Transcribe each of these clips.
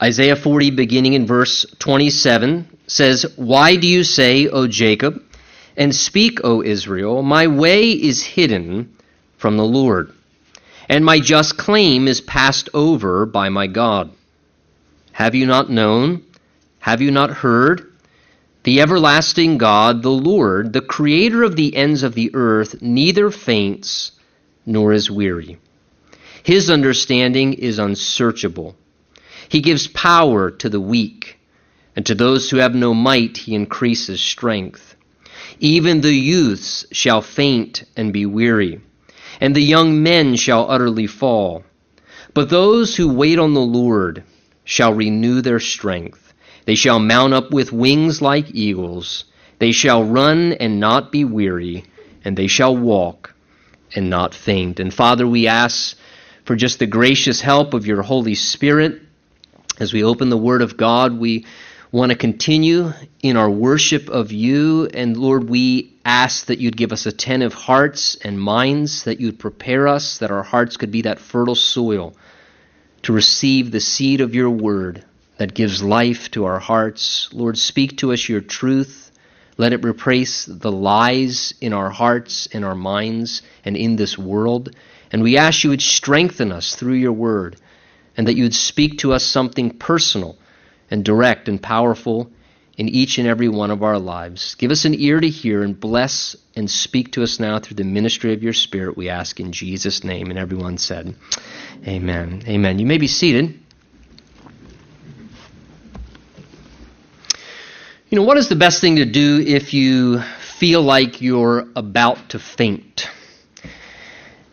Isaiah 40, beginning in verse 27, says, Why do you say, O Jacob, and speak, O Israel, my way is hidden from the Lord, and my just claim is passed over by my God? Have you not known? Have you not heard? The everlasting God, the Lord, the creator of the ends of the earth, neither faints nor is weary. His understanding is unsearchable. He gives power to the weak, and to those who have no might he increases strength. Even the youths shall faint and be weary, and the young men shall utterly fall. But those who wait on the Lord shall renew their strength. They shall mount up with wings like eagles. They shall run and not be weary, and they shall walk and not faint. And Father, we ask for just the gracious help of your Holy Spirit as we open the Word of God, we want to continue in our worship of you. And Lord, we ask that you'd give us attentive hearts and minds, that you'd prepare us, that our hearts could be that fertile soil to receive the seed of your Word that gives life to our hearts. Lord, speak to us your truth. Let it replace the lies in our hearts, in our minds, and in this world. And we ask you would strengthen us through your Word and that you would speak to us something personal and direct and powerful in each and every one of our lives. Give us an ear to hear and bless and speak to us now through the ministry of your Spirit, we ask in Jesus' name. And everyone said, Amen. Amen. You may be seated. You know, what is the best thing to do if you feel like you're about to faint?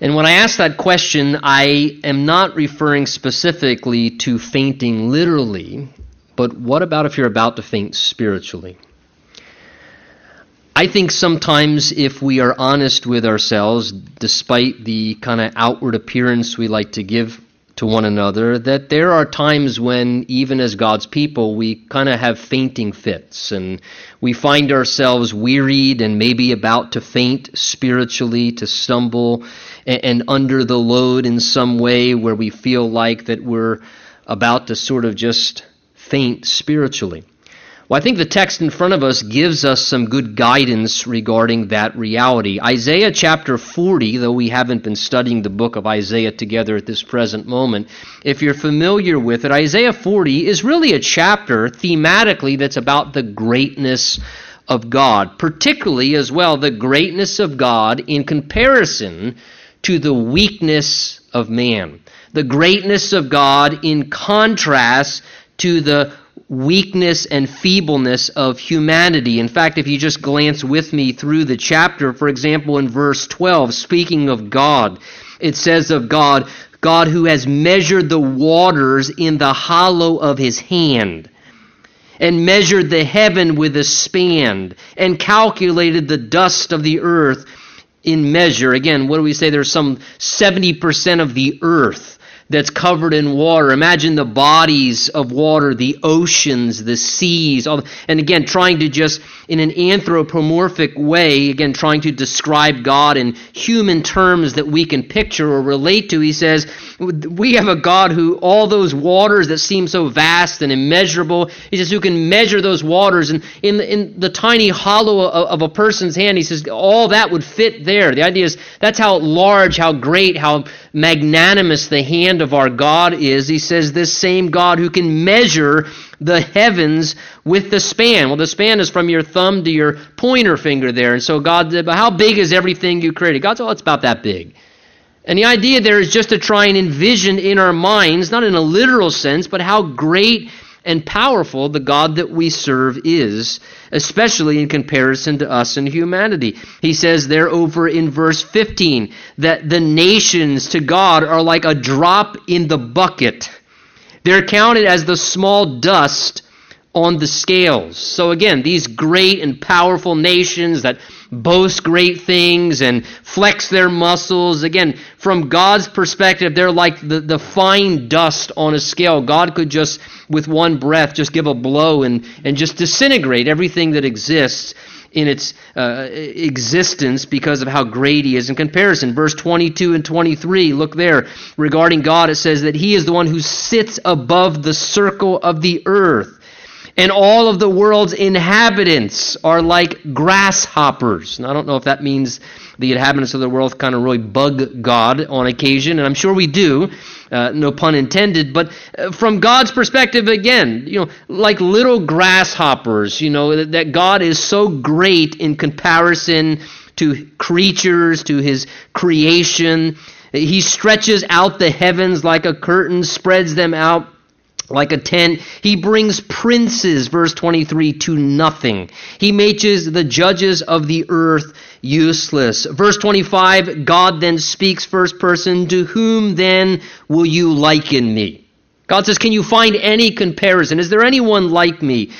And when I ask that question, I am not referring specifically to fainting literally, but what about if you're about to faint spiritually? I think sometimes if we are honest with ourselves, despite the kind of outward appearance we like to give to one another that there are times when, even as God's people, we kind of have fainting fits and we find ourselves wearied and maybe about to faint spiritually, to stumble and, and under the load in some way where we feel like that we're about to sort of just faint spiritually. Well, I think the text in front of us gives us some good guidance regarding that reality. Isaiah chapter 40, though we haven't been studying the book of Isaiah together at this present moment, if you're familiar with it, Isaiah 40 is really a chapter thematically that's about the greatness of God, particularly as well the greatness of God in comparison to the weakness of man. The greatness of God in contrast to the weakness and feebleness of humanity. In fact, if you just glance with me through the chapter, for example, in verse 12, speaking of God, it says of God, God who has measured the waters in the hollow of his hand and measured the heaven with a span and calculated the dust of the earth in measure. Again, what do we say? There's some 70% of the earth that's covered in water. Imagine the bodies of water, the oceans, the seas, all, and again, trying to just, in an anthropomorphic way, again, trying to describe God in human terms that we can picture or relate to. He says, We have a God who, all those waters that seem so vast and immeasurable, he says, who can measure those waters. And in the, in the tiny hollow of, of a person's hand, he says, all that would fit there. The idea is that's how large, how great, how magnanimous the hand of our God is. He says, This same God who can measure the heavens with the span. Well, the span is from your thumb to your pointer finger there. And so God said, But how big is everything you created? God said, Oh, it's about that big. And the idea there is just to try and envision in our minds, not in a literal sense, but how great and powerful the God that we serve is, especially in comparison to us and humanity. He says there over in verse 15 that the nations to God are like a drop in the bucket. They're counted as the small dust on the scales. So again, these great and powerful nations that boast great things and flex their muscles, again, from God's perspective, they're like the, the fine dust on a scale. God could just, with one breath, just give a blow and, and just disintegrate everything that exists in its uh, existence because of how great he is in comparison. Verse 22 and 23, look there. Regarding God, it says that he is the one who sits above the circle of the earth. And all of the world's inhabitants are like grasshoppers. Now, I don't know if that means the inhabitants of the world kind of really bug God on occasion, and I'm sure we do, uh, no pun intended. But uh, from God's perspective, again, you know, like little grasshoppers, you know, that, that God is so great in comparison to creatures, to his creation. He stretches out the heavens like a curtain, spreads them out like a tent. He brings princes, verse 23, to nothing. He makes the judges of the earth useless. Verse 25, God then speaks first person, to whom then will you liken me? God says, can you find any comparison? Is there anyone like me?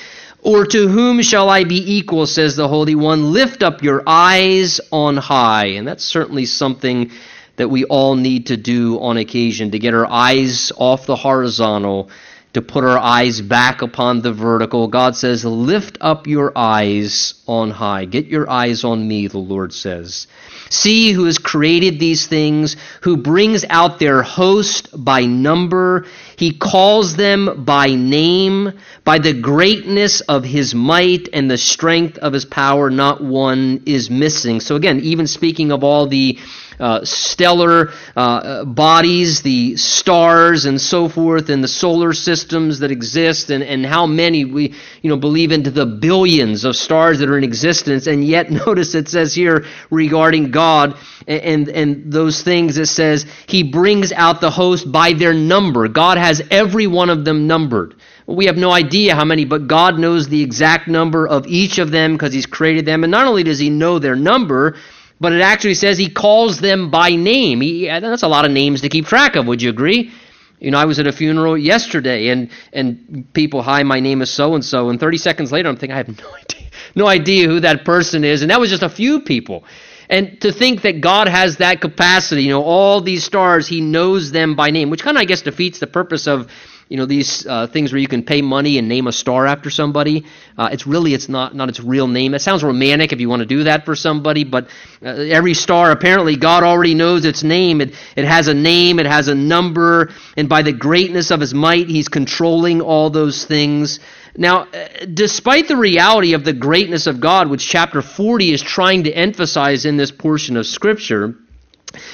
Or to whom shall I be equal, says the Holy One? Lift up your eyes on high. And that's certainly something that we all need to do on occasion to get our eyes off the horizontal to put our eyes back upon the vertical. God says, Lift up your eyes on high. Get your eyes on me, the Lord says. See who has created these things, who brings out their host by number. He calls them by name, by the greatness of his might and the strength of his power. Not one is missing. So, again, even speaking of all the uh, stellar uh, bodies, the stars and so forth, and the solar systems that exist, and, and how many we you know believe into the billions of stars that are in existence. And yet, notice it says here regarding God and, and, and those things, it says He brings out the host by their number. God has every one of them numbered. We have no idea how many, but God knows the exact number of each of them because He's created them. And not only does He know their number, but it actually says he calls them by name. He, that's a lot of names to keep track of, would you agree? You know, I was at a funeral yesterday, and, and people, hi, my name is so and so, and 30 seconds later, I'm thinking, I have no idea, no idea who that person is, and that was just a few people. And to think that God has that capacity, you know, all these stars, He knows them by name, which kind of, I guess, defeats the purpose of you know these uh, things where you can pay money and name a star after somebody. Uh, it's really it's not not its real name. It sounds romantic if you want to do that for somebody, but uh, every star apparently God already knows its name. It it has a name, it has a number, and by the greatness of His might, He's controlling all those things. Now, uh, despite the reality of the greatness of God, which chapter 40 is trying to emphasize in this portion of Scripture,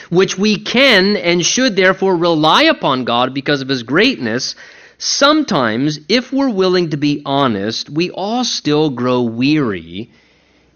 which we can and should therefore rely upon God because of His greatness, sometimes, if we're willing to be honest, we all still grow weary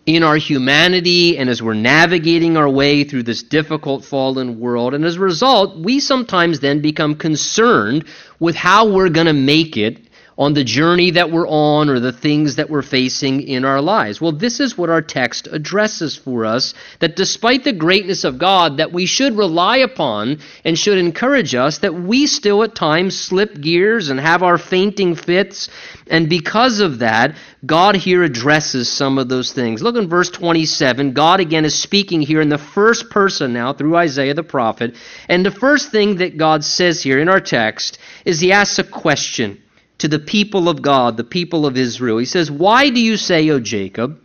in our humanity and as we're navigating our way through this difficult fallen world. And as a result, we sometimes then become concerned with how we're going to make it on the journey that we're on or the things that we're facing in our lives. Well, this is what our text addresses for us that despite the greatness of God that we should rely upon and should encourage us that we still at times slip gears and have our fainting fits and because of that, God here addresses some of those things. Look in verse 27. God again is speaking here in the first person now through Isaiah the prophet. And the first thing that God says here in our text is he asks a question to the people of God, the people of Israel. He says, Why do you say, O Jacob,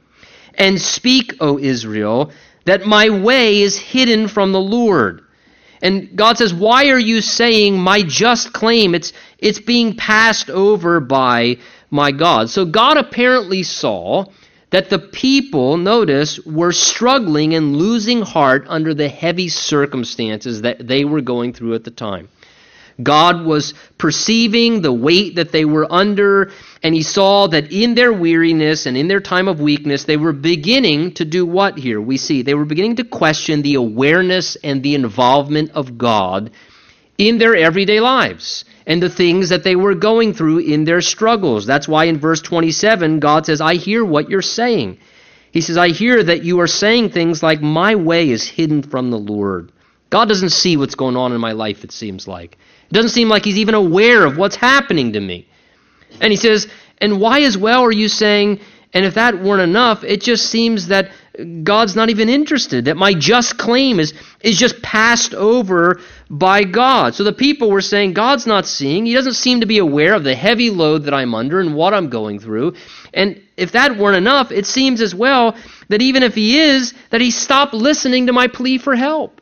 and speak, O Israel, that my way is hidden from the Lord? And God says, Why are you saying my just claim? It's, it's being passed over by my God. So God apparently saw that the people, notice, were struggling and losing heart under the heavy circumstances that they were going through at the time. God was perceiving the weight that they were under, and he saw that in their weariness and in their time of weakness, they were beginning to do what here? We see they were beginning to question the awareness and the involvement of God in their everyday lives and the things that they were going through in their struggles. That's why in verse 27, God says, I hear what you're saying. He says, I hear that you are saying things like, My way is hidden from the Lord. God doesn't see what's going on in my life, it seems like. Doesn't seem like he's even aware of what's happening to me. And he says, And why as well are you saying, and if that weren't enough, it just seems that God's not even interested, that my just claim is, is just passed over by God. So the people were saying, God's not seeing. He doesn't seem to be aware of the heavy load that I'm under and what I'm going through. And if that weren't enough, it seems as well that even if He is, that He stopped listening to my plea for help.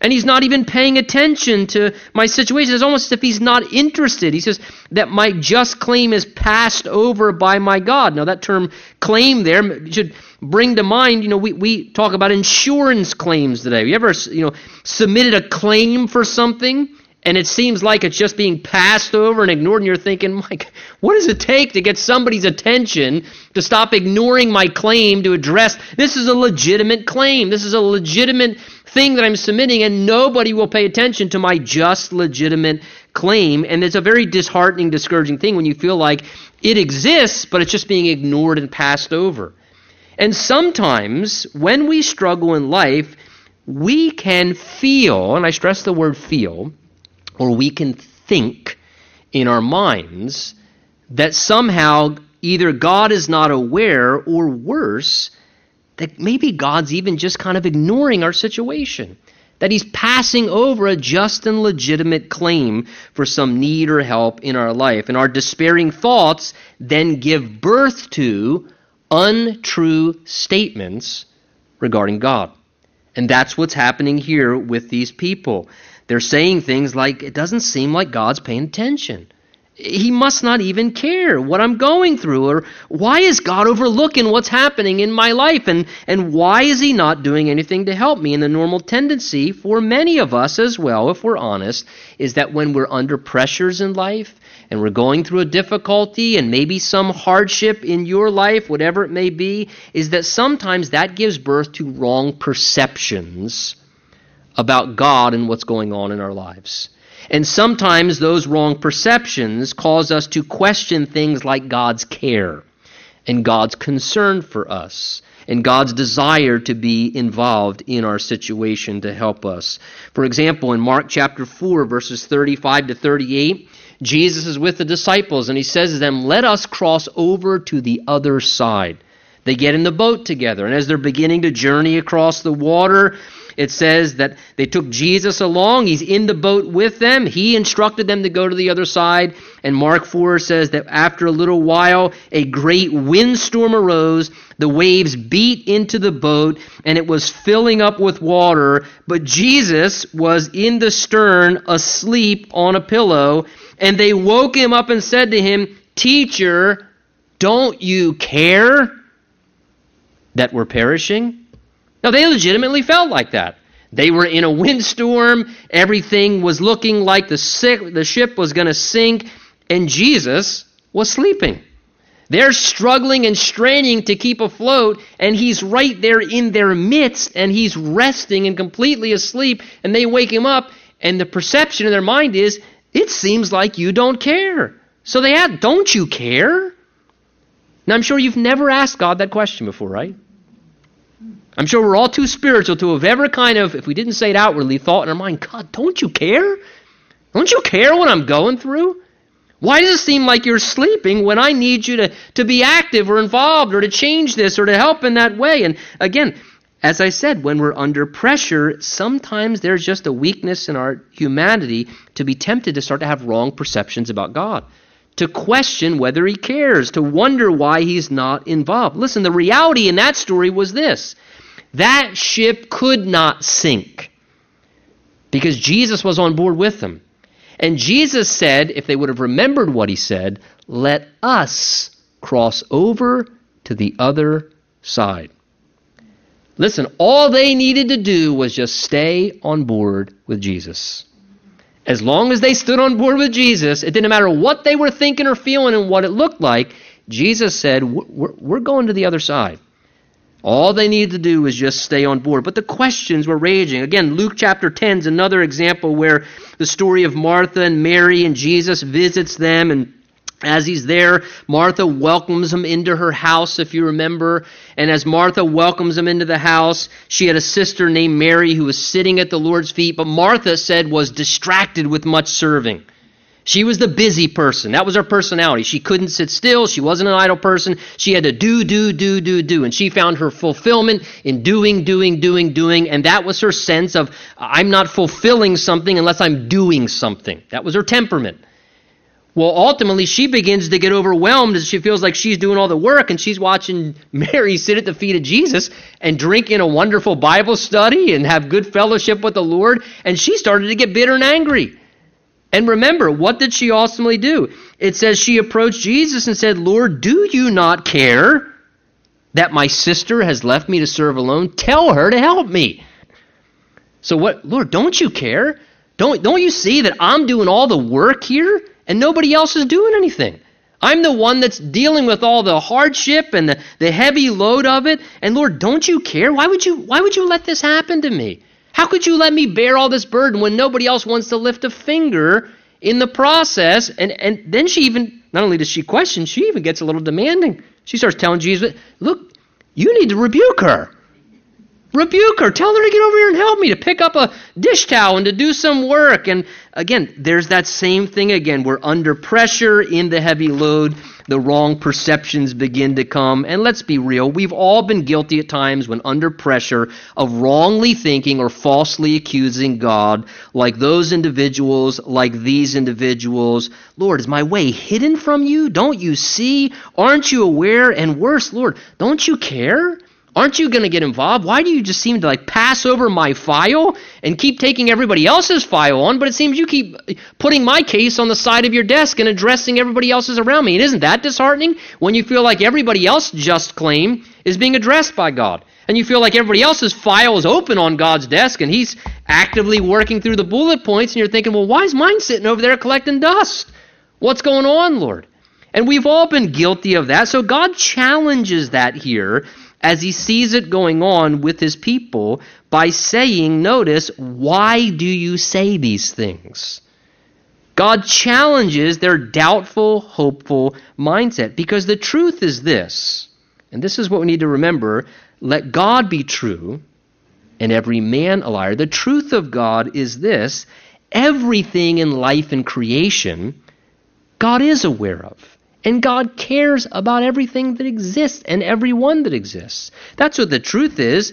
And he's not even paying attention to my situation. It's almost as if he's not interested. He says that my just claim is passed over by my God. Now, that term claim there should bring to mind, you know, we, we talk about insurance claims today. Have You ever, you know, submitted a claim for something and it seems like it's just being passed over and ignored, and you're thinking, Mike, what does it take to get somebody's attention to stop ignoring my claim to address this is a legitimate claim. This is a legitimate thing that I'm submitting, and nobody will pay attention to my just legitimate claim. And it's a very disheartening, discouraging thing when you feel like it exists, but it's just being ignored and passed over. And sometimes when we struggle in life, we can feel, and I stress the word feel, or we can think in our minds that somehow either God is not aware or worse, that maybe God's even just kind of ignoring our situation. That he's passing over a just and legitimate claim for some need or help in our life. And our despairing thoughts then give birth to untrue statements regarding God. And that's what's happening here with these people. They're saying things like, it doesn't seem like God's paying attention. He must not even care what I'm going through, or why is God overlooking what's happening in my life, and, and why is He not doing anything to help me? And the normal tendency for many of us as well, if we're honest, is that when we're under pressures in life and we're going through a difficulty and maybe some hardship in your life, whatever it may be, is that sometimes that gives birth to wrong perceptions about God and what's going on in our lives. And sometimes those wrong perceptions cause us to question things like God's care and God's concern for us and God's desire to be involved in our situation to help us. For example, in Mark chapter 4, verses 35 to 38, Jesus is with the disciples and he says to them, Let us cross over to the other side. They get in the boat together, and as they're beginning to journey across the water, it says that they took Jesus along. He's in the boat with them. He instructed them to go to the other side. And Mark 4 says that after a little while, a great windstorm arose. The waves beat into the boat, and it was filling up with water. But Jesus was in the stern, asleep on a pillow. And they woke him up and said to him, Teacher, don't you care that we're perishing? Now, they legitimately felt like that. They were in a windstorm. Everything was looking like the, sick, the ship was going to sink, and Jesus was sleeping. They're struggling and straining to keep afloat, and he's right there in their midst, and he's resting and completely asleep, and they wake him up, and the perception in their mind is, it seems like you don't care. So they ask, don't you care? Now, I'm sure you've never asked God that question before, right? I'm sure we're all too spiritual to have ever kind of, if we didn't say it outwardly, thought in our mind, God, don't you care? Don't you care what I'm going through? Why does it seem like you're sleeping when I need you to, to be active or involved or to change this or to help in that way? And again, as I said, when we're under pressure, sometimes there's just a weakness in our humanity to be tempted to start to have wrong perceptions about God, to question whether He cares, to wonder why He's not involved. Listen, the reality in that story was this that ship could not sink because Jesus was on board with them. And Jesus said, if they would have remembered what he said, let us cross over to the other side. Listen, all they needed to do was just stay on board with Jesus. As long as they stood on board with Jesus, it didn't matter what they were thinking or feeling and what it looked like. Jesus said, We're going to the other side. All they needed to do was just stay on board. But the questions were raging. Again, Luke chapter 10 is another example where the story of Martha and Mary and Jesus visits them and as he's there, Martha welcomes him into her house, if you remember. And as Martha welcomes him into the house, she had a sister named Mary who was sitting at the Lord's feet, but Martha said was distracted with much serving. She was the busy person. That was her personality. She couldn't sit still. She wasn't an idle person. She had to do, do, do, do, do. And she found her fulfillment in doing, doing, doing, doing. And that was her sense of, I'm not fulfilling something unless I'm doing something. That was her temperament. Well, ultimately, she begins to get overwhelmed as she feels like she's doing all the work and she's watching Mary sit at the feet of Jesus and drink in a wonderful Bible study and have good fellowship with the Lord. And she started to get bitter and angry. And remember, what did she ultimately do? It says she approached Jesus and said, Lord, do you not care that my sister has left me to serve alone? Tell her to help me. So what, Lord, don't you care? Don't, don't you see that I'm doing all the work here and nobody else is doing anything? I'm the one that's dealing with all the hardship and the, the heavy load of it. And Lord, don't you care? Why would you, why would you let this happen to me? How could you let me bear all this burden when nobody else wants to lift a finger in the process? And, and then she even, not only does she question, she even gets a little demanding. She starts telling Jesus, Look, you need to rebuke her. Rebuke her. Tell her to get over here and help me to pick up a dish towel and to do some work. And again, there's that same thing again. We're under pressure in the heavy load the wrong perceptions begin to come. And let's be real, we've all been guilty at times when under pressure of wrongly thinking or falsely accusing God, like those individuals, like these individuals. Lord, is my way hidden from you? Don't you see? Aren't you aware? And worse, Lord, don't you care? Aren't you going to get involved? Why do you just seem to like pass over my file and keep taking everybody else's file on, but it seems you keep putting my case on the side of your desk and addressing everybody else's around me. And isn't that disheartening when you feel like everybody else's just claim is being addressed by God? And you feel like everybody else's file is open on God's desk and he's actively working through the bullet points and you're thinking, "Well, why is mine sitting over there collecting dust? What's going on, Lord?" And we've all been guilty of that. So God challenges that here as he sees it going on with his people by saying, notice, why do you say these things? God challenges their doubtful, hopeful mindset because the truth is this, and this is what we need to remember let God be true and every man a liar. The truth of God is this everything in life and creation, God is aware of. And God cares about everything that exists and everyone that exists. That's what the truth is.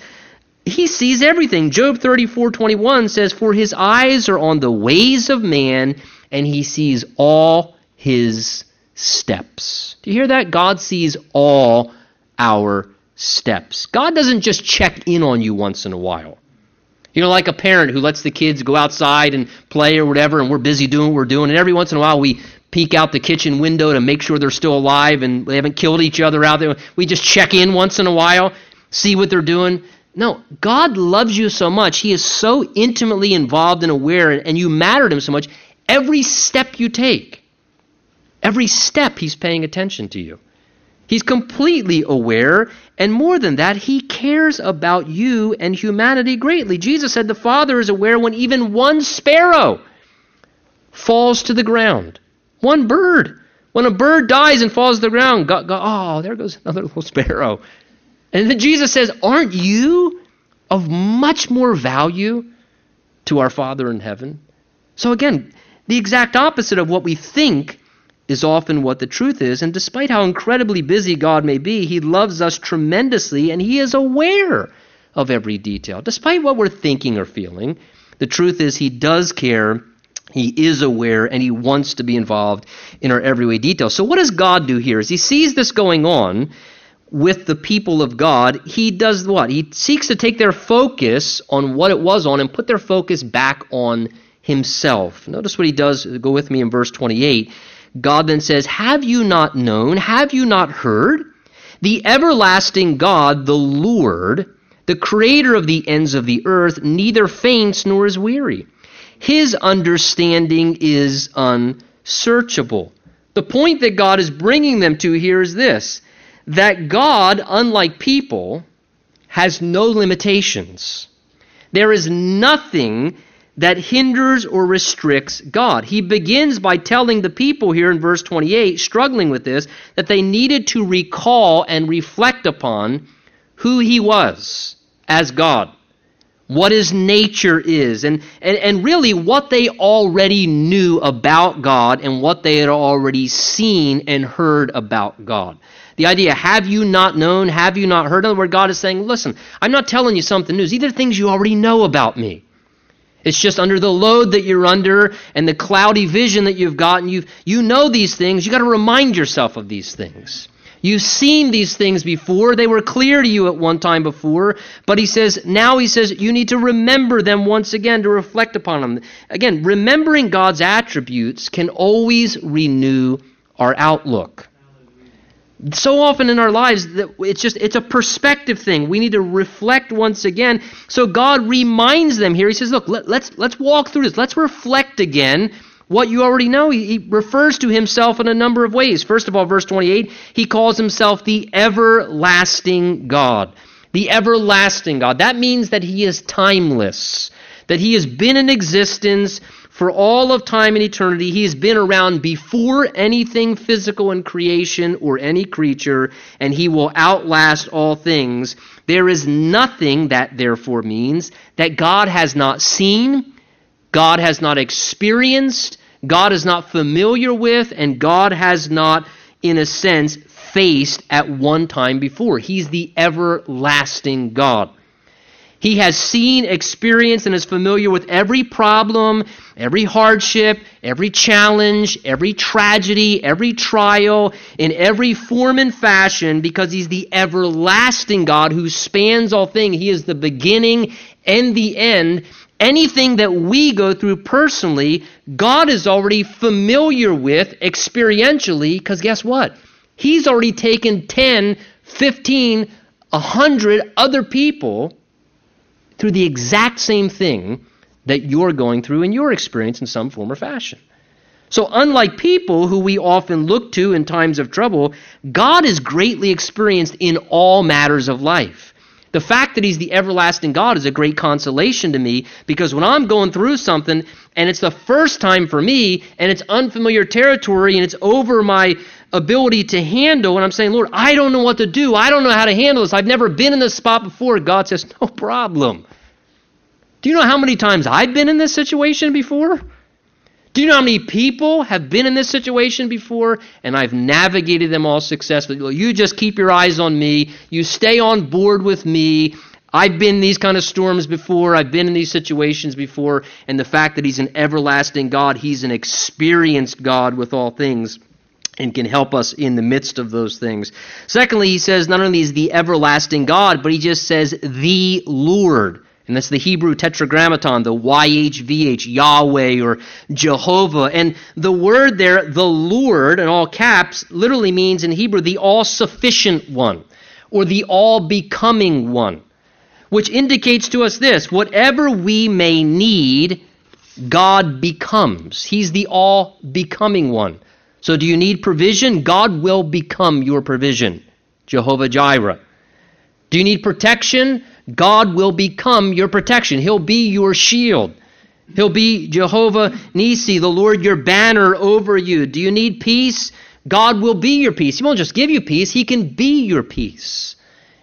He sees everything. Job 34:21 says, "For his eyes are on the ways of man, and he sees all his steps." Do you hear that? God sees all our steps. God doesn't just check in on you once in a while. You know, like a parent who lets the kids go outside and play or whatever, and we're busy doing what we're doing, and every once in a while we peek out the kitchen window to make sure they're still alive and they haven't killed each other out there. We just check in once in a while, see what they're doing. No, God loves you so much. He is so intimately involved and aware, and you matter to Him so much. Every step you take, every step He's paying attention to you. He's completely aware, and more than that, He cares about you and humanity greatly. Jesus said the Father is aware when even one sparrow falls to the ground. One bird. When a bird dies and falls to the ground, God, God, oh, there goes another little sparrow. And then Jesus says, Aren't you of much more value to our Father in heaven? So again, the exact opposite of what we think is often what the truth is. And despite how incredibly busy God may be, He loves us tremendously and He is aware of every detail. Despite what we're thinking or feeling, the truth is He does care he is aware and he wants to be involved in our everyday details. So, what does God do here? As he sees this going on with the people of God, he does what? He seeks to take their focus on what it was on and put their focus back on himself. Notice what he does. Go with me in verse 28. God then says, Have you not known? Have you not heard? The everlasting God, the Lord, the creator of the ends of the earth, neither faints nor is weary. His understanding is unsearchable. The point that God is bringing them to here is this that God, unlike people, has no limitations. There is nothing that hinders or restricts God. He begins by telling the people here in verse 28, struggling with this, that they needed to recall and reflect upon who He was as God. What his nature is, and, and, and really what they already knew about God and what they had already seen and heard about God. The idea, have you not known, have you not heard? In other words, God is saying, listen, I'm not telling you something new. These are things you already know about me. It's just under the load that you're under and the cloudy vision that you've gotten. You you know these things. You've got to remind yourself of these things. You've seen these things before. They were clear to you at one time before. But he says, now he says, you need to remember them once again to reflect upon them. Again, remembering God's attributes can always renew our outlook. So often in our lives it's just it's a perspective thing. We need to reflect once again. So God reminds them here. He says, "Look, let, let's let's walk through this. Let's reflect again what you already know. He, he, refers to himself in a number of ways. First of all, verse 28, he calls himself the everlasting God. The everlasting God. That means that he is timeless, that he has been in existence for all of time and eternity. He has been around before anything physical in creation or any creature, and he will outlast all things. There is nothing that therefore means that God has not seen God has not experienced, God is not familiar with, and God has not, in a sense, faced at one time before. He's the everlasting God. He has seen, experienced, and is familiar with every problem, every hardship, every challenge, every tragedy, every trial, in every form and fashion, because He's the everlasting God who spans all things. He is the beginning and the end, anything that we go through personally, God is already familiar with experientially, because guess what? He's already taken 10, 15, 100 other people through the exact same thing that you're going through in your experience in some form or fashion. So, unlike people who we often look to in times of trouble, God is greatly experienced in all matters of life. The fact that he's the everlasting God is a great consolation to me because when I'm going through something and it's the first time for me and it's unfamiliar territory and it's over my ability to handle, and I'm saying, Lord, I don't know what to do. I don't know how to handle this. I've never been in this spot before. God says, No problem. Do you know how many times I've been in this situation before? Do you know how many people have been in this situation before and I've navigated them all successfully? You just keep your eyes on me. You stay on board with me. I've been these kind of storms before. I've been in these situations before. And the fact that He's an everlasting God, He's an experienced God with all things and can help us in the midst of those things. Secondly, He says not only is the everlasting God, but He just says the Lord. And that's the Hebrew tetragrammaton, the YHVH, Yahweh or Jehovah. And the word there, the Lord, in all caps, literally means in Hebrew the all sufficient one or the all becoming one, which indicates to us this whatever we may need, God becomes. He's the all becoming one. So do you need provision? God will become your provision. Jehovah Jireh. Do you need protection? God will become your protection. He'll be your shield. He'll be Jehovah Nisi, the Lord your banner over you. Do you need peace? God will be your peace. He won't just give you peace, He can be your peace.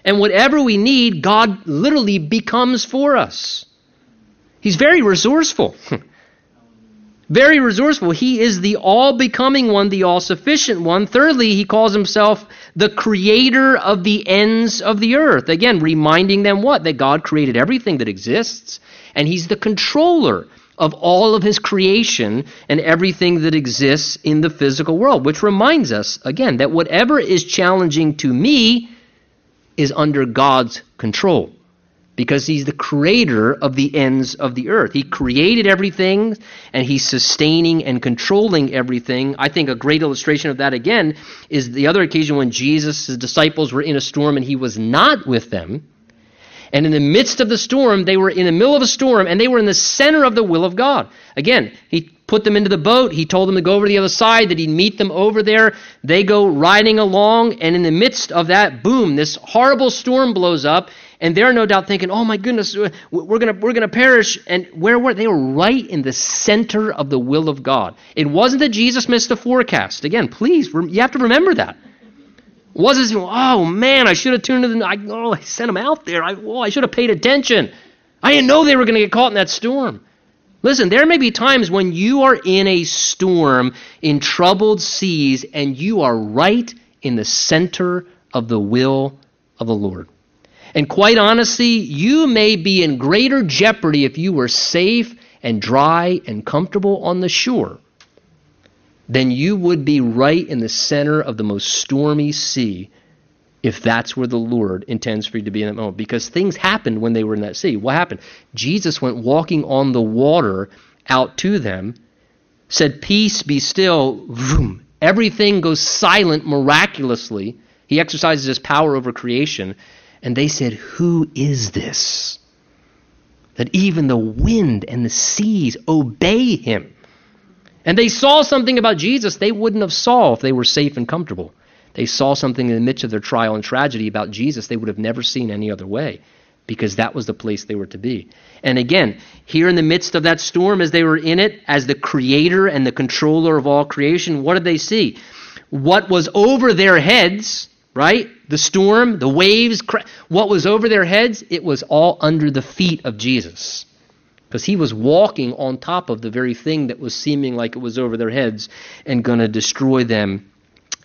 And whatever we need, God literally becomes for us. He's very resourceful. Very resourceful. He is the all becoming one, the all sufficient one. Thirdly, he calls himself the creator of the ends of the earth. Again, reminding them what? That God created everything that exists, and he's the controller of all of his creation and everything that exists in the physical world, which reminds us, again, that whatever is challenging to me is under God's control because he's the creator of the ends of the earth. He created everything and he's sustaining and controlling everything. I think a great illustration of that again is the other occasion when Jesus' disciples were in a storm and he was not with them. And in the midst of the storm, they were in the middle of a storm and they were in the center of the will of God. Again, he put them into the boat. He told them to go over to the other side, that he'd meet them over there. They go riding along, and in the midst of that, boom, this horrible storm blows up, and they're no doubt thinking, oh my goodness, we're going we're gonna perish. And where were they? were right in the center of the will of God. It wasn't that Jesus missed the forecast. Again, please, you have to remember that. It wasn't, oh man, I should have tuned in. I, oh, I sent them out there. I, oh, I should have paid attention. I didn't know they were going to get caught in that storm. Listen, there may be times when you are in a storm in troubled seas and you are right in the center of the will of the Lord. And quite honestly, you may be in greater jeopardy if you were safe and dry and comfortable on the shore than you would be right in the center of the most stormy sea if that's where the Lord intends for you to be in that moment. Because things happened when they were in that sea. What happened? Jesus went walking on the water out to them, said, Peace be still. Vroom. Everything goes silent miraculously. He exercises his power over creation. And they said, Who is this? That even the wind and the seas obey him. And they saw something about Jesus they wouldn't have saw if they were safe and comfortable. They saw something in the midst of their trial and tragedy about Jesus they would have never seen any other way because that was the place they were to be. And again, here in the midst of that storm, as they were in it, as the creator and the controller of all creation, what did they see? What was over their heads, right? The storm, the waves, what was over their heads, it was all under the feet of Jesus. Because he was walking on top of the very thing that was seeming like it was over their heads and going to destroy them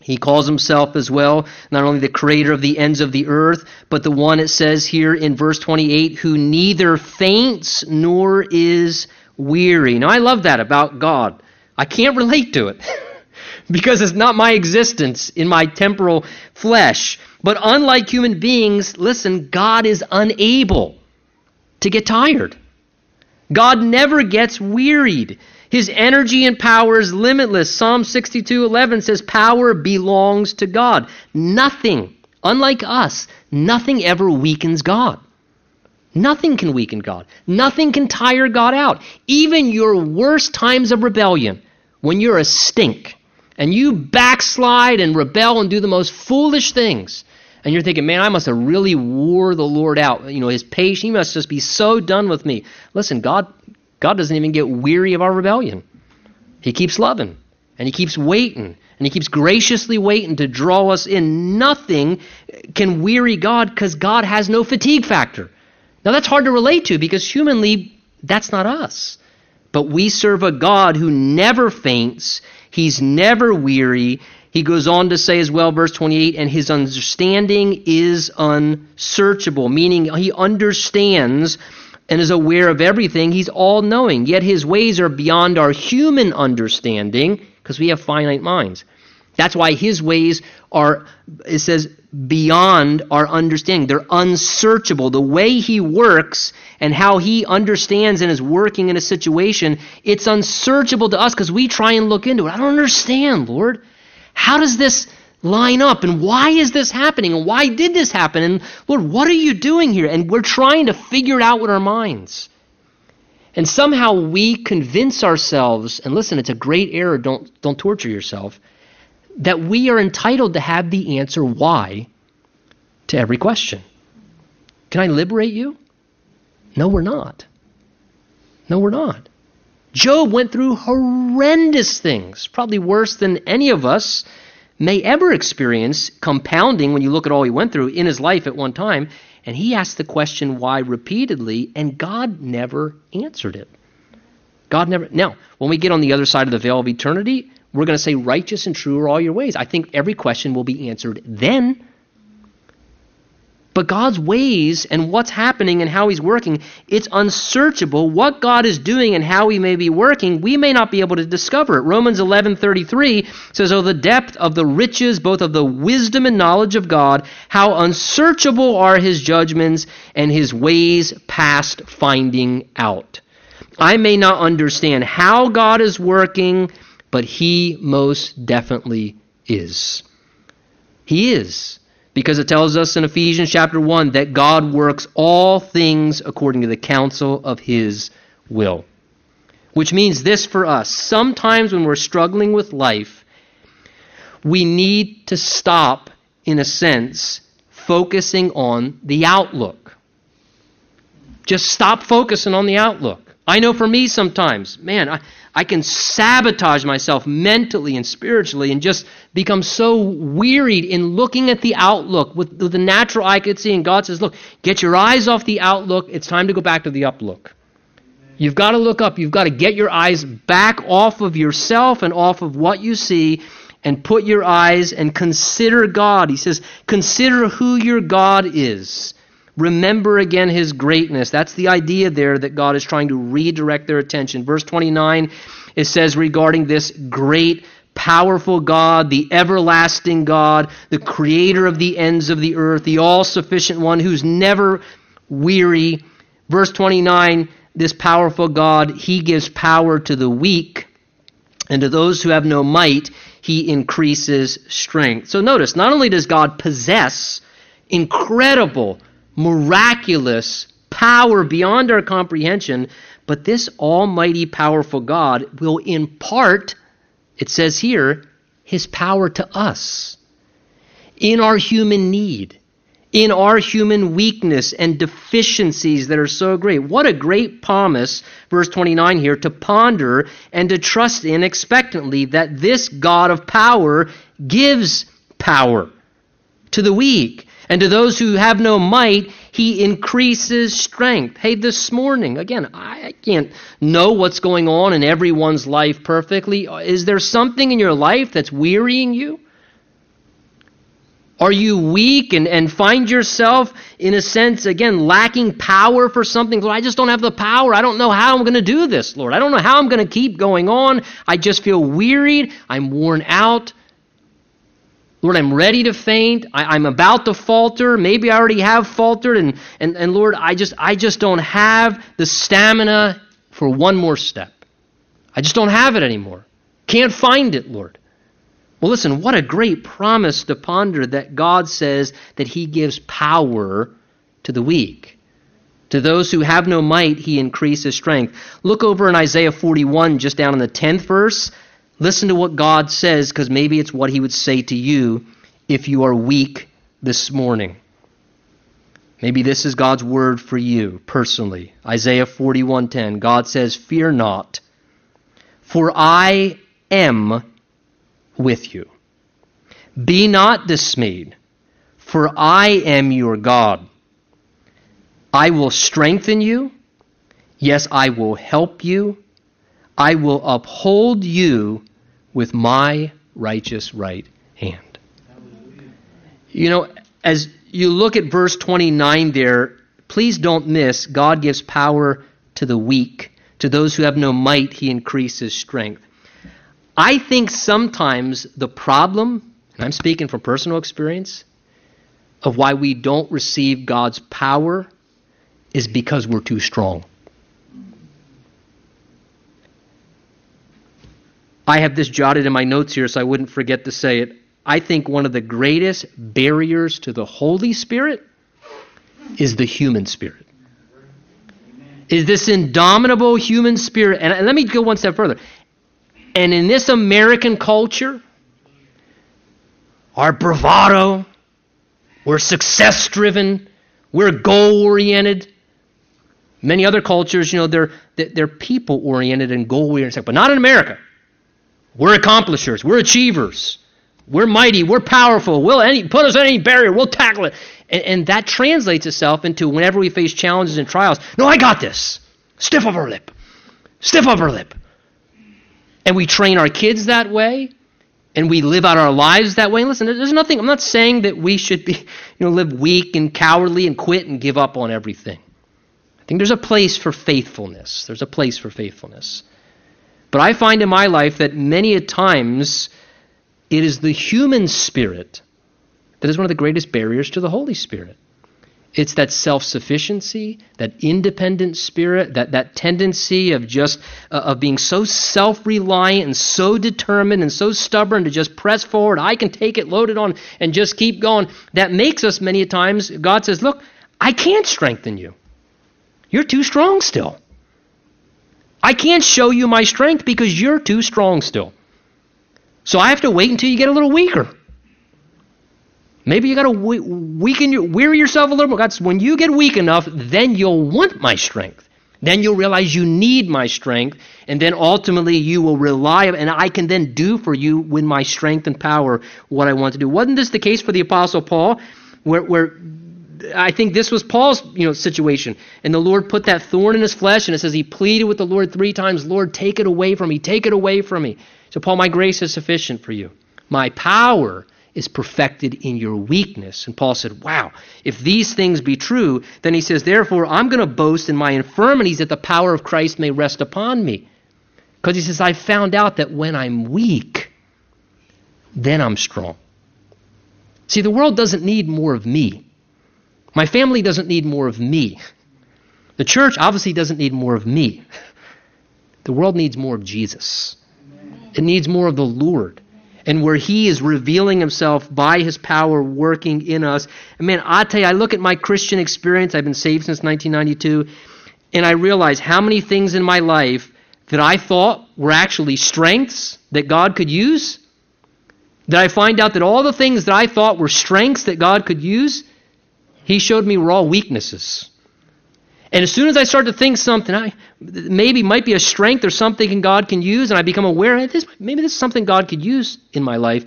he calls himself as well not only the creator of the ends of the earth, but the one it says here in verse 28 who neither faints nor is weary. Now, I love that about God. I can't relate to it because it's not my existence in my temporal flesh. But unlike human beings, listen, God is unable to get tired. God never gets wearied. His energy and power is limitless. Psalm 62:11 says power belongs to God. Nothing, unlike us, nothing ever weakens God. Nothing can weaken God. Nothing can tire God out. Even your worst times of rebellion, when you're a stink and you backslide and rebel and do the most foolish things, and you're thinking, man, I must have really wore the Lord out. You know, his patience, he must just be so done with me. Listen, God God doesn't even get weary of our rebellion. He keeps loving and he keeps waiting and he keeps graciously waiting to draw us in. Nothing can weary God because God has no fatigue factor. Now that's hard to relate to because humanly that's not us. But we serve a God who never faints, he's never weary. He goes on to say as well, verse 28, and his understanding is unsearchable, meaning he understands and is aware of everything. He's all knowing. Yet his ways are beyond our human understanding because we have finite minds. That's why his ways are, it says, beyond our understanding. They're unsearchable. The way he works and how he understands and is working in a situation, it's unsearchable to us because we try and look into it. I don't understand, Lord. How does this line up and why is this happening and why did this happen and Lord, what are you doing here? And we're trying to figure it out with our minds. And somehow we convince ourselves, and listen, it's a great error, don't, don't torture yourself, that we are entitled to have the answer why to every question. Can I liberate you? No, we're not. No, we're not. Job went through horrendous things, probably worse than any of us may ever experience, compounding when you look at all he went through in his life at one time. And he asked the question why repeatedly, and God never answered it. God never. Now, when we get on the other side of the veil of eternity, we're going to say, Righteous and true are all your ways. I think every question will be answered then. But God's ways and what's happening and how He's working, it's unsearchable. What God is doing and how He may be working, we may not be able to discover it. Romans 11:33 says, "Oh, the depth of the riches, both of the wisdom and knowledge of God! How unsearchable are His judgments and His ways past finding out." I may not understand how God is working, but He most definitely is. He is because it tells us in Ephesians chapter 1 that God works all things according to the counsel of his will. Which means this for us. Sometimes when we're struggling with life, we need to stop, in a sense, focusing on the outlook. Just stop focusing on the outlook. I know for me sometimes, man, I, I can sabotage myself mentally and spiritually and just become so wearied in looking at the outlook with, with the natural eye could see. And God says, look, get your eyes off the outlook. It's time to go back to the uplook. You've got to look up. You've got to get your eyes back off of yourself and off of what you see and put your eyes and consider God. He says, consider who your God is. Remember again his greatness. That's the idea there that God is trying to redirect their attention. Verse 29, it says regarding this great, powerful God, the everlasting God, the creator of the ends of the earth, the all sufficient one who's never weary. Verse 29, this powerful God, he gives power to the weak, and to those who have no might, he increases strength. So notice, not only does God possess incredible, miraculous power beyond our comprehension, but this almighty, powerful God will impart, it says here, his power to us in our human need, in our human weakness and deficiencies that are so great. What a great promise, verse 29 here, to ponder and to trust in expectantly that this God of power gives power to the weak. And to those who have no might, he increases strength. Hey, this morning, again, I can't know what's going on in everyone's life perfectly. Is there something in your life that's wearying you? Are you weak and, and find yourself, in a sense, again, lacking power for something? Lord, I just don't have the power. I don't know how I'm going to do this, Lord. I don't know how I'm going to keep going on. I just feel wearied. I'm worn out. Lord, I'm ready to faint. I, am about to falter. Maybe I already have faltered. And, and, and Lord, I just, I just don't have the stamina for one more step. I just don't have it anymore. Can't find it, Lord. Well, listen, what a great promise to ponder that God says that He gives power to the weak. To those who have no might, He increases strength. Look over in Isaiah 41, just down in the 10th verse. Listen to what God says, because maybe it's what He would say to you if you are weak this morning. Maybe this is God's word for you personally. Isaiah 41:10. God says, "Fear not, for I am with you. Be not dismayed, for I am your God. I will strengthen you. Yes, I will help you. I will uphold you with my righteous right hand. You know, as you look at verse 29 there, please don't miss God gives power to the weak. To those who have no might, he increases strength. I think sometimes the problem, and I'm speaking from personal experience, of why we don't receive God's power is because we're too strong. I have this jotted in my notes here so I wouldn't forget to say it. I think one of the greatest barriers to the Holy Spirit is the human spirit. Is this indomitable human spirit. And let me go one step further. And in this American culture, our bravado, we're success driven, we're goal oriented. Many other cultures, you know, they're, they're people oriented and goal oriented, but not in America. We're accomplishers. We're achievers. We're mighty. We're powerful. We'll any, put us on any barrier. We'll tackle it. And, and that translates itself into whenever we face challenges and trials. No, I got this. Stiff upper lip. Stiff upper lip. And we train our kids that way. And we live out our lives that way. And listen, there's nothing, I'm not saying that we should be, you know, live weak and cowardly and quit and give up on everything. I think there's a place for faithfulness. There's a place for faithfulness. But I find in my life that many a times it is the human spirit that is one of the greatest barriers to the Holy Spirit. It's that self sufficiency, that independent spirit, that, that tendency of just uh, of being so self reliant and so determined and so stubborn to just press forward. I can take it, load it on, and just keep going. That makes us many a times. God says, "Look, I can't strengthen you. You're too strong still." I can't show you my strength because you're too strong still. So I have to wait until you get a little weaker. Maybe you got to weaken your, weary yourself a little more. That's when you get weak enough, then you'll want my strength. Then you'll realize you need my strength, and then ultimately you will rely, and I can then do for you with my strength and power what I want to do. Wasn't this the case for the Apostle Paul, where, where I think this was Paul's you know situation, and the Lord put that thorn in his flesh, and it says he pleaded with the Lord three times, Lord, take it away from me, take it away from me. So Paul, my grace is sufficient for you. My power is perfected in your weakness. And Paul said, Wow, if these things be true, then he says, Therefore, I'm going to boast in my infirmities that the power of Christ may rest upon me. Because he says, I found out that when I'm weak, then I'm strong. See, the world doesn't need more of me. My family doesn't need more of me. The church obviously doesn't need more of me. The world needs more of Jesus. It needs more of the Lord and where He is revealing Himself by His power working in us. And man, I tell you, I look at my Christian experience. I've been saved since 1992, and I realize how many things in my life that I thought were actually strengths that God could use. That I find out that all the things that I thought were strengths that God could use, He showed me raw weaknesses. And as soon as I start to think something, I maybe might be a strength or something God can use, and I become aware this maybe this is something God could use in my life.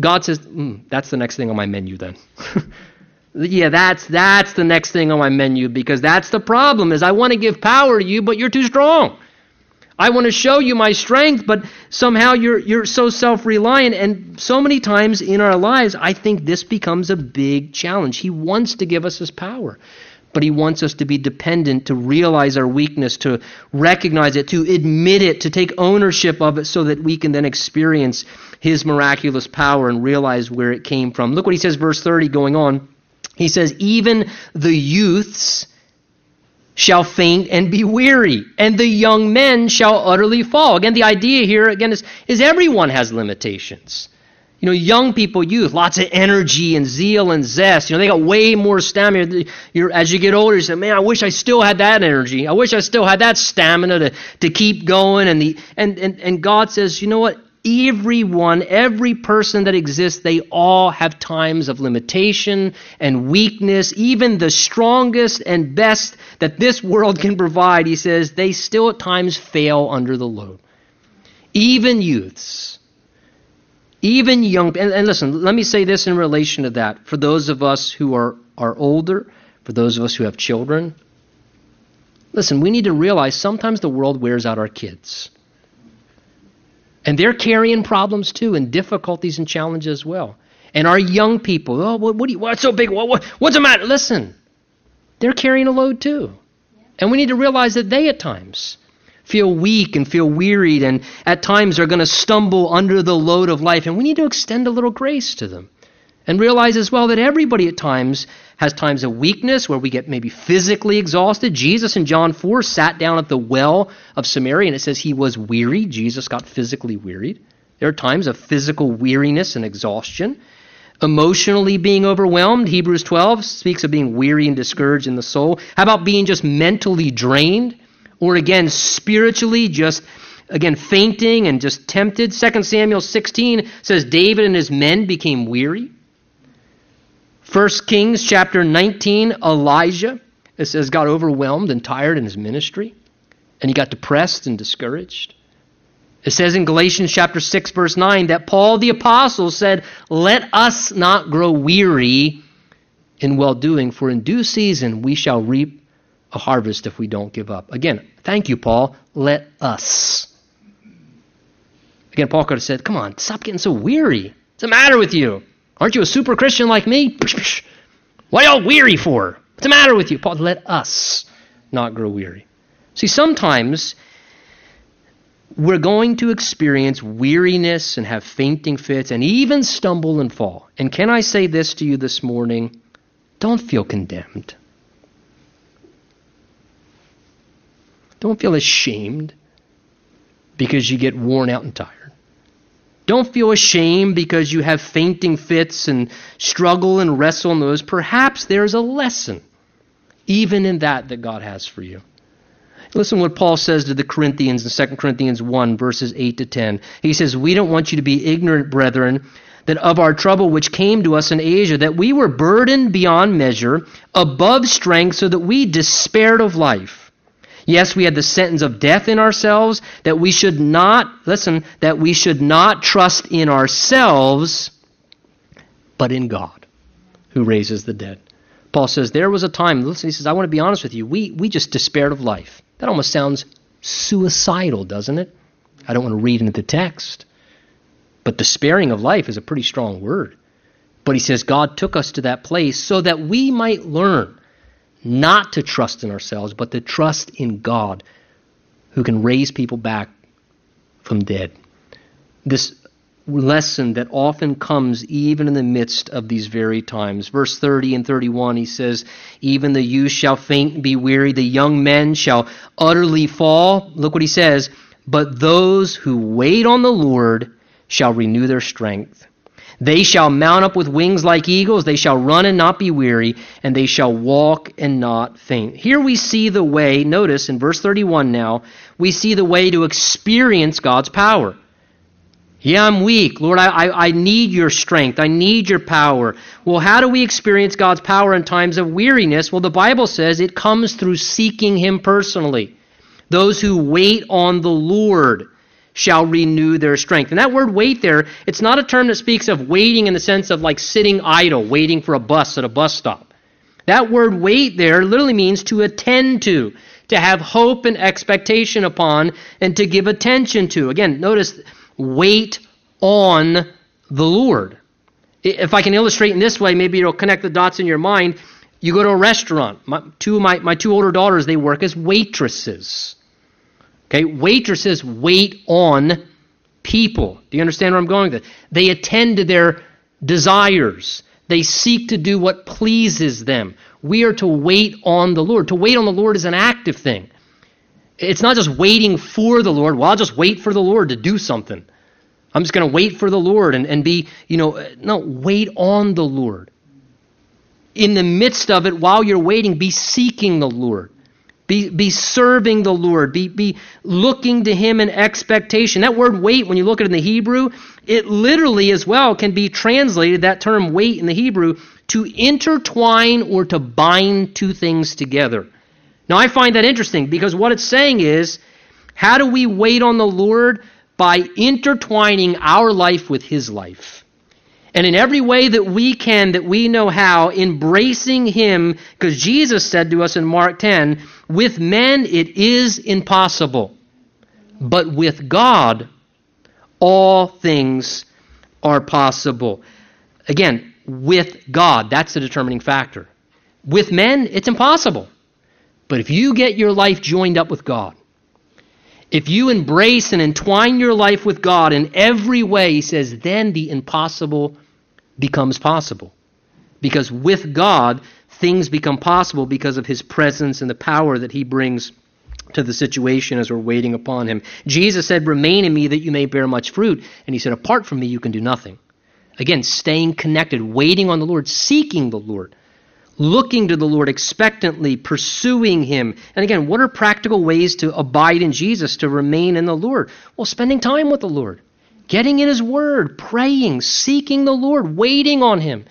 God says, mm, "That's the next thing on my menu." Then, yeah, that's that's the next thing on my menu because that's the problem. Is I want to give power to you, but you're too strong. I want to show you my strength, but somehow you're you're so self-reliant. And so many times in our lives, I think this becomes a big challenge. He wants to give us His power but he wants us to be dependent, to realize our weakness, to recognize it, to admit it, to take ownership of it so that we can then experience his miraculous power and realize where it came from. Look what he says, verse 30 going on. He says, Even the youths shall faint and be weary, and the young men shall utterly fall. Again, the idea here, again, is, is everyone has limitations. You know, young people, youth, lots of energy and zeal and zest. You know, they got way more stamina. You're, as you get older, you say, man, I wish I still had that energy. I wish I still had that stamina to, to keep going. And, the, and, and, and God says, you know what? Everyone, every person that exists, they all have times of limitation and weakness. Even the strongest and best that this world can provide, he says, they still at times fail under the load. Even youths even young, and, and listen, let me say this in relation to that. For those of us who are, are older, for those of us who have children, listen, we need to realize sometimes the world wears out our kids. And they're carrying problems too, and difficulties and challenges as well. And our young people, oh, what, what do you, what's so big? What, what, what's the matter? Listen, they're carrying a load too. And we need to realize that they at times feel weak and feel wearied and at times are going to stumble under the load of life. And we need to extend a little grace to them and realize as well that everybody at times has times of weakness where we get maybe physically exhausted. Jesus in John 4 sat down at the well of Samaria and it says he was weary. Jesus got physically wearied. There are times of physical weariness and exhaustion. Emotionally being overwhelmed, Hebrews 12 speaks of being weary and discouraged in the soul. How about being just mentally drained? or again spiritually just again fainting and just tempted 2 samuel 16 says david and his men became weary 1 kings chapter 19 elijah it says got overwhelmed and tired in his ministry and he got depressed and discouraged it says in galatians chapter 6 verse 9 that paul the apostle said let us not grow weary in well doing for in due season we shall reap a harvest if we don't give up. Again, thank you, Paul. Let us. Again, Paul could have said, Come on, stop getting so weary. What's the matter with you? Aren't you a super Christian like me? What are y'all weary for? What's the matter with you? Paul, let us not grow weary. See, sometimes we're going to experience weariness and have fainting fits and even stumble and fall. And can I say this to you this morning? Don't feel condemned. Don't feel ashamed because you get worn out and tired. Don't feel ashamed because you have fainting fits and struggle and wrestle in those. Perhaps there's a lesson even in that that God has for you. Listen what Paul says to the Corinthians in 2 Corinthians 1, verses 8 to 10. He says, We don't want you to be ignorant, brethren, that of our trouble which came to us in Asia, that we were burdened beyond measure, above strength, so that we despaired of life. Yes, we had the sentence of death in ourselves, that we should not, listen, that we should not trust in ourselves, but in God, who raises the dead. Paul says, There was a time, listen, he says, I want to be honest with you, we, we just despaired of life. That almost sounds suicidal, doesn't it? I don't want to read into the text. But despairing of life is a pretty strong word. But he says God took us to that place so that we might learn not to trust in ourselves, but to trust in God who can raise people back from dead. This lesson that often comes even in the midst of these very times. Verse 30 and 31, he says, Even the youth shall faint and be weary, the young men shall utterly fall. Look what he says, But those who wait on the Lord shall renew their strength. They shall mount up with wings like eagles. They shall run and not be weary, and they shall walk and not faint. Here we see the way, notice in verse 31 now, we see the way to experience God's power. Yeah, I'm weak. Lord, I, I, I, need your strength. I need your power. Well, how do we experience God's power in times of weariness? Well, the Bible says it comes through seeking Him personally. Those who wait on the Lord shall renew their strength. And that word wait there, it's not a term that speaks of waiting in the sense of like sitting idle, waiting for a bus at a bus stop. That word wait there literally means to attend to, to have hope and expectation upon, and to give attention to. Again, notice wait on the Lord. If I can illustrate in this way, maybe it'll connect the dots in your mind. You go to a restaurant. My two, my, my two older daughters, they work as waitresses. Okay, waitresses wait on people. Do you understand where I'm going with They attend to their desires. They seek to do what pleases them. We are to wait on the Lord. To wait on the Lord is an active thing. It's not just waiting for the Lord. Well, I'll just wait for the Lord to do something. I'm just going to wait for the Lord and, and be, you know, no, wait on the Lord. In the midst of it, while you're waiting, be seeking the Lord. Be, be serving the Lord. Be, be looking to Him in expectation. That word wait, when you look at it in the Hebrew, it literally as well can be translated, that term wait in the Hebrew, to intertwine or to bind two things together. Now, I find that interesting because what it's saying is how do we wait on the Lord? By intertwining our life with His life. And in every way that we can, that we know how, embracing Him, because Jesus said to us in Mark 10, with men it is impossible, but with God all things are possible. Again, with God, that's the determining factor. With men, it's impossible. But if you get your life joined up with God, if you embrace and entwine your life with God in every way, he says, then the impossible becomes possible. Because with God, things become possible because of his presence and the power that he brings to the situation as we're waiting upon him. Jesus said, Remain in me that you may bear much fruit. And he said, Apart from me, you can do nothing. Again, staying connected, waiting on the Lord, seeking the Lord looking to the Lord expectantly, pursuing Him. And again, what are practical ways to abide in Jesus, to remain in the Lord? Well, spending time with the Lord, getting in His Word, praying, seeking the Lord, waiting on Him.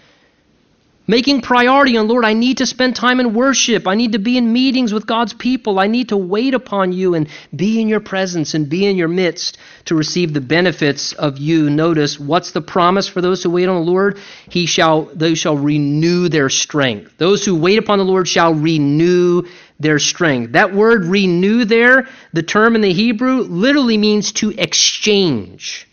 Making priority on, Lord, I need to spend time in worship. I need to be in meetings with God's people. I need to wait upon you and be in your presence and be in your midst to receive the benefits of you. Notice, what's the promise for those who wait on the Lord? He shall, they shall renew their strength. Those who wait upon the Lord shall renew their strength. That word renew there, the term in the Hebrew, literally means to exchange.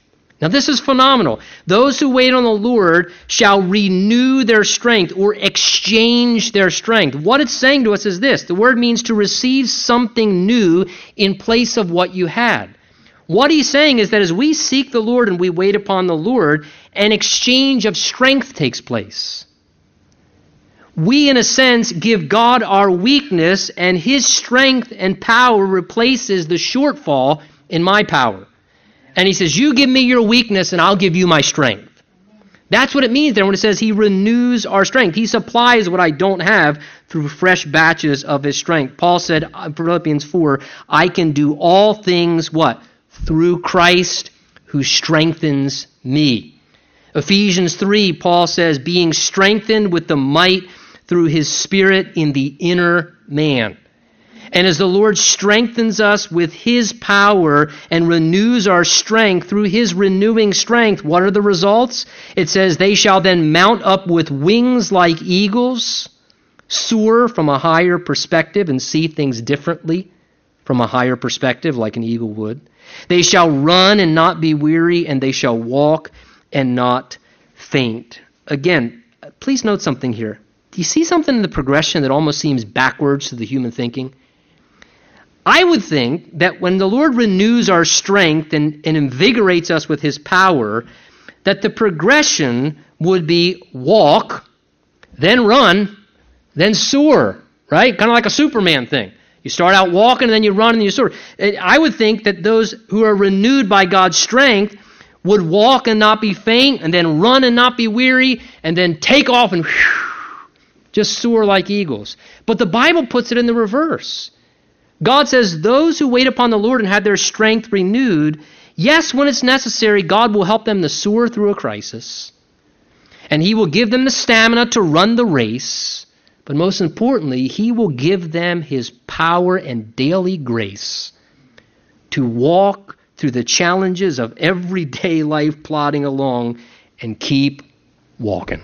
Now, this is phenomenal. Those who wait on the Lord shall renew their strength or exchange their strength. What it's saying to us is this the word means to receive something new in place of what you had. What he's saying is that as we seek the Lord and we wait upon the Lord, an exchange of strength takes place. We, in a sense, give God our weakness, and his strength and power replaces the shortfall in my power. And he says, You give me your weakness, and I'll give you my strength. That's what it means there when it says he renews our strength. He supplies what I don't have through fresh batches of his strength. Paul said in Philippians 4, I can do all things what? Through Christ who strengthens me. Ephesians 3, Paul says, being strengthened with the might through his spirit in the inner man. And as the Lord strengthens us with His power and renews our strength through His renewing strength, what are the results? It says, They shall then mount up with wings like eagles, soar from a higher perspective and see things differently from a higher perspective, like an eagle would. They shall run and not be weary, and they shall walk and not faint. Again, please note something here. Do you see something in the progression that almost seems backwards to the human thinking? I would think that when the Lord renews our strength and, and invigorates us with his power, that the progression would be walk, then run, then soar, right? Kind of like a Superman thing. You start out walking and then you run and you soar. I would think that those who are renewed by God's strength would walk and not be faint, and then run and not be weary, and then take off and whew, just soar like eagles. But the Bible puts it in the reverse. God says, Those who wait upon the Lord and have their strength renewed, yes, when it's necessary, God will help them to soar through a crisis. And He will give them the stamina to run the race. But most importantly, He will give them His power and daily grace to walk through the challenges of everyday life plodding along and keep walking.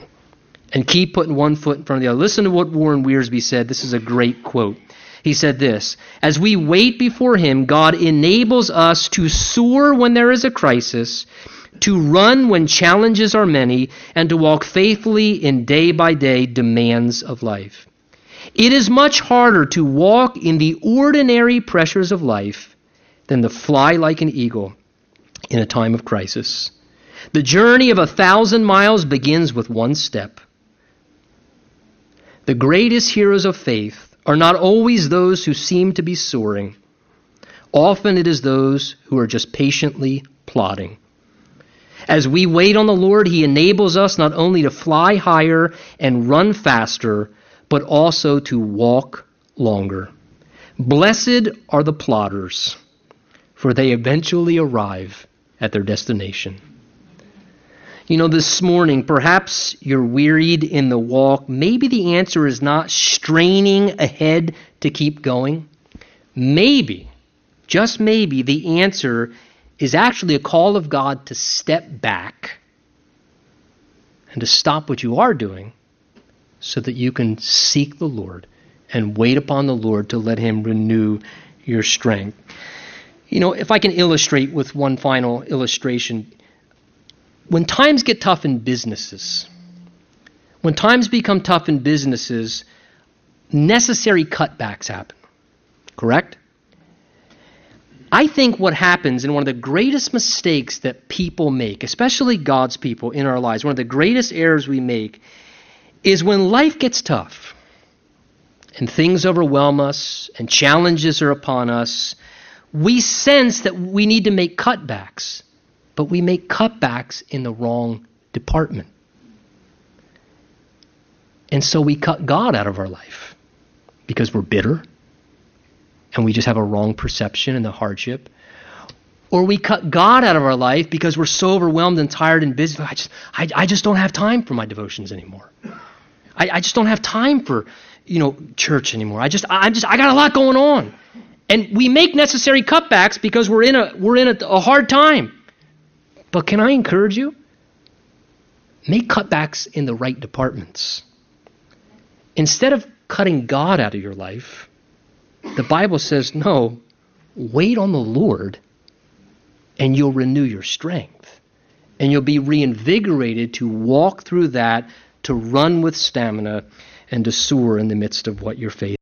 And keep putting one foot in front of the other. Listen to what Warren Wiersbe said. This is a great quote. He said this As we wait before Him, God enables us to soar when there is a crisis, to run when challenges are many, and to walk faithfully in day by day demands of life. It is much harder to walk in the ordinary pressures of life than to fly like an eagle in a time of crisis. The journey of a thousand miles begins with one step. The greatest heroes of faith are not always those who seem to be soaring. Often it is those who are just patiently plodding. As we wait on the Lord, He enables us not only to fly higher and run faster, but also to walk longer. Blessed are the plodders, for they eventually arrive at their destination. You know, this morning, perhaps you're wearied in the walk. Maybe the answer is not straining ahead to keep going. Maybe, just maybe, the answer is actually a call of God to step back and to stop what you are doing so that you can seek the Lord and wait upon the Lord to let Him renew your strength. You know, if I can illustrate with one final illustration, when times get tough in businesses, when times become tough in businesses, necessary cutbacks happen. Correct? I think what happens, and one of the greatest mistakes that people make, especially God's people in our lives, one of the greatest errors we make, is when life gets tough and things overwhelm us and challenges are upon us, we sense that we need to make cutbacks but we make cutbacks in the wrong department. And so we cut God out of our life because we're bitter and we just have a wrong perception in the hardship. Or we cut God out of our life because we're so overwhelmed and tired and busy. I just, I, I just don't have time for my devotions anymore. I, I just don't have time for, you know, church anymore. I just, I'm just, I got a lot going on. And we make necessary cutbacks because we're in a, we're in a, a hard time. But can I encourage you? Make cutbacks in the right departments. Instead of cutting God out of your life, the Bible says, no, wait on the Lord and you'll renew your strength. And you'll be reinvigorated to walk through that, to run with stamina, and to soar in the midst of what you're facing.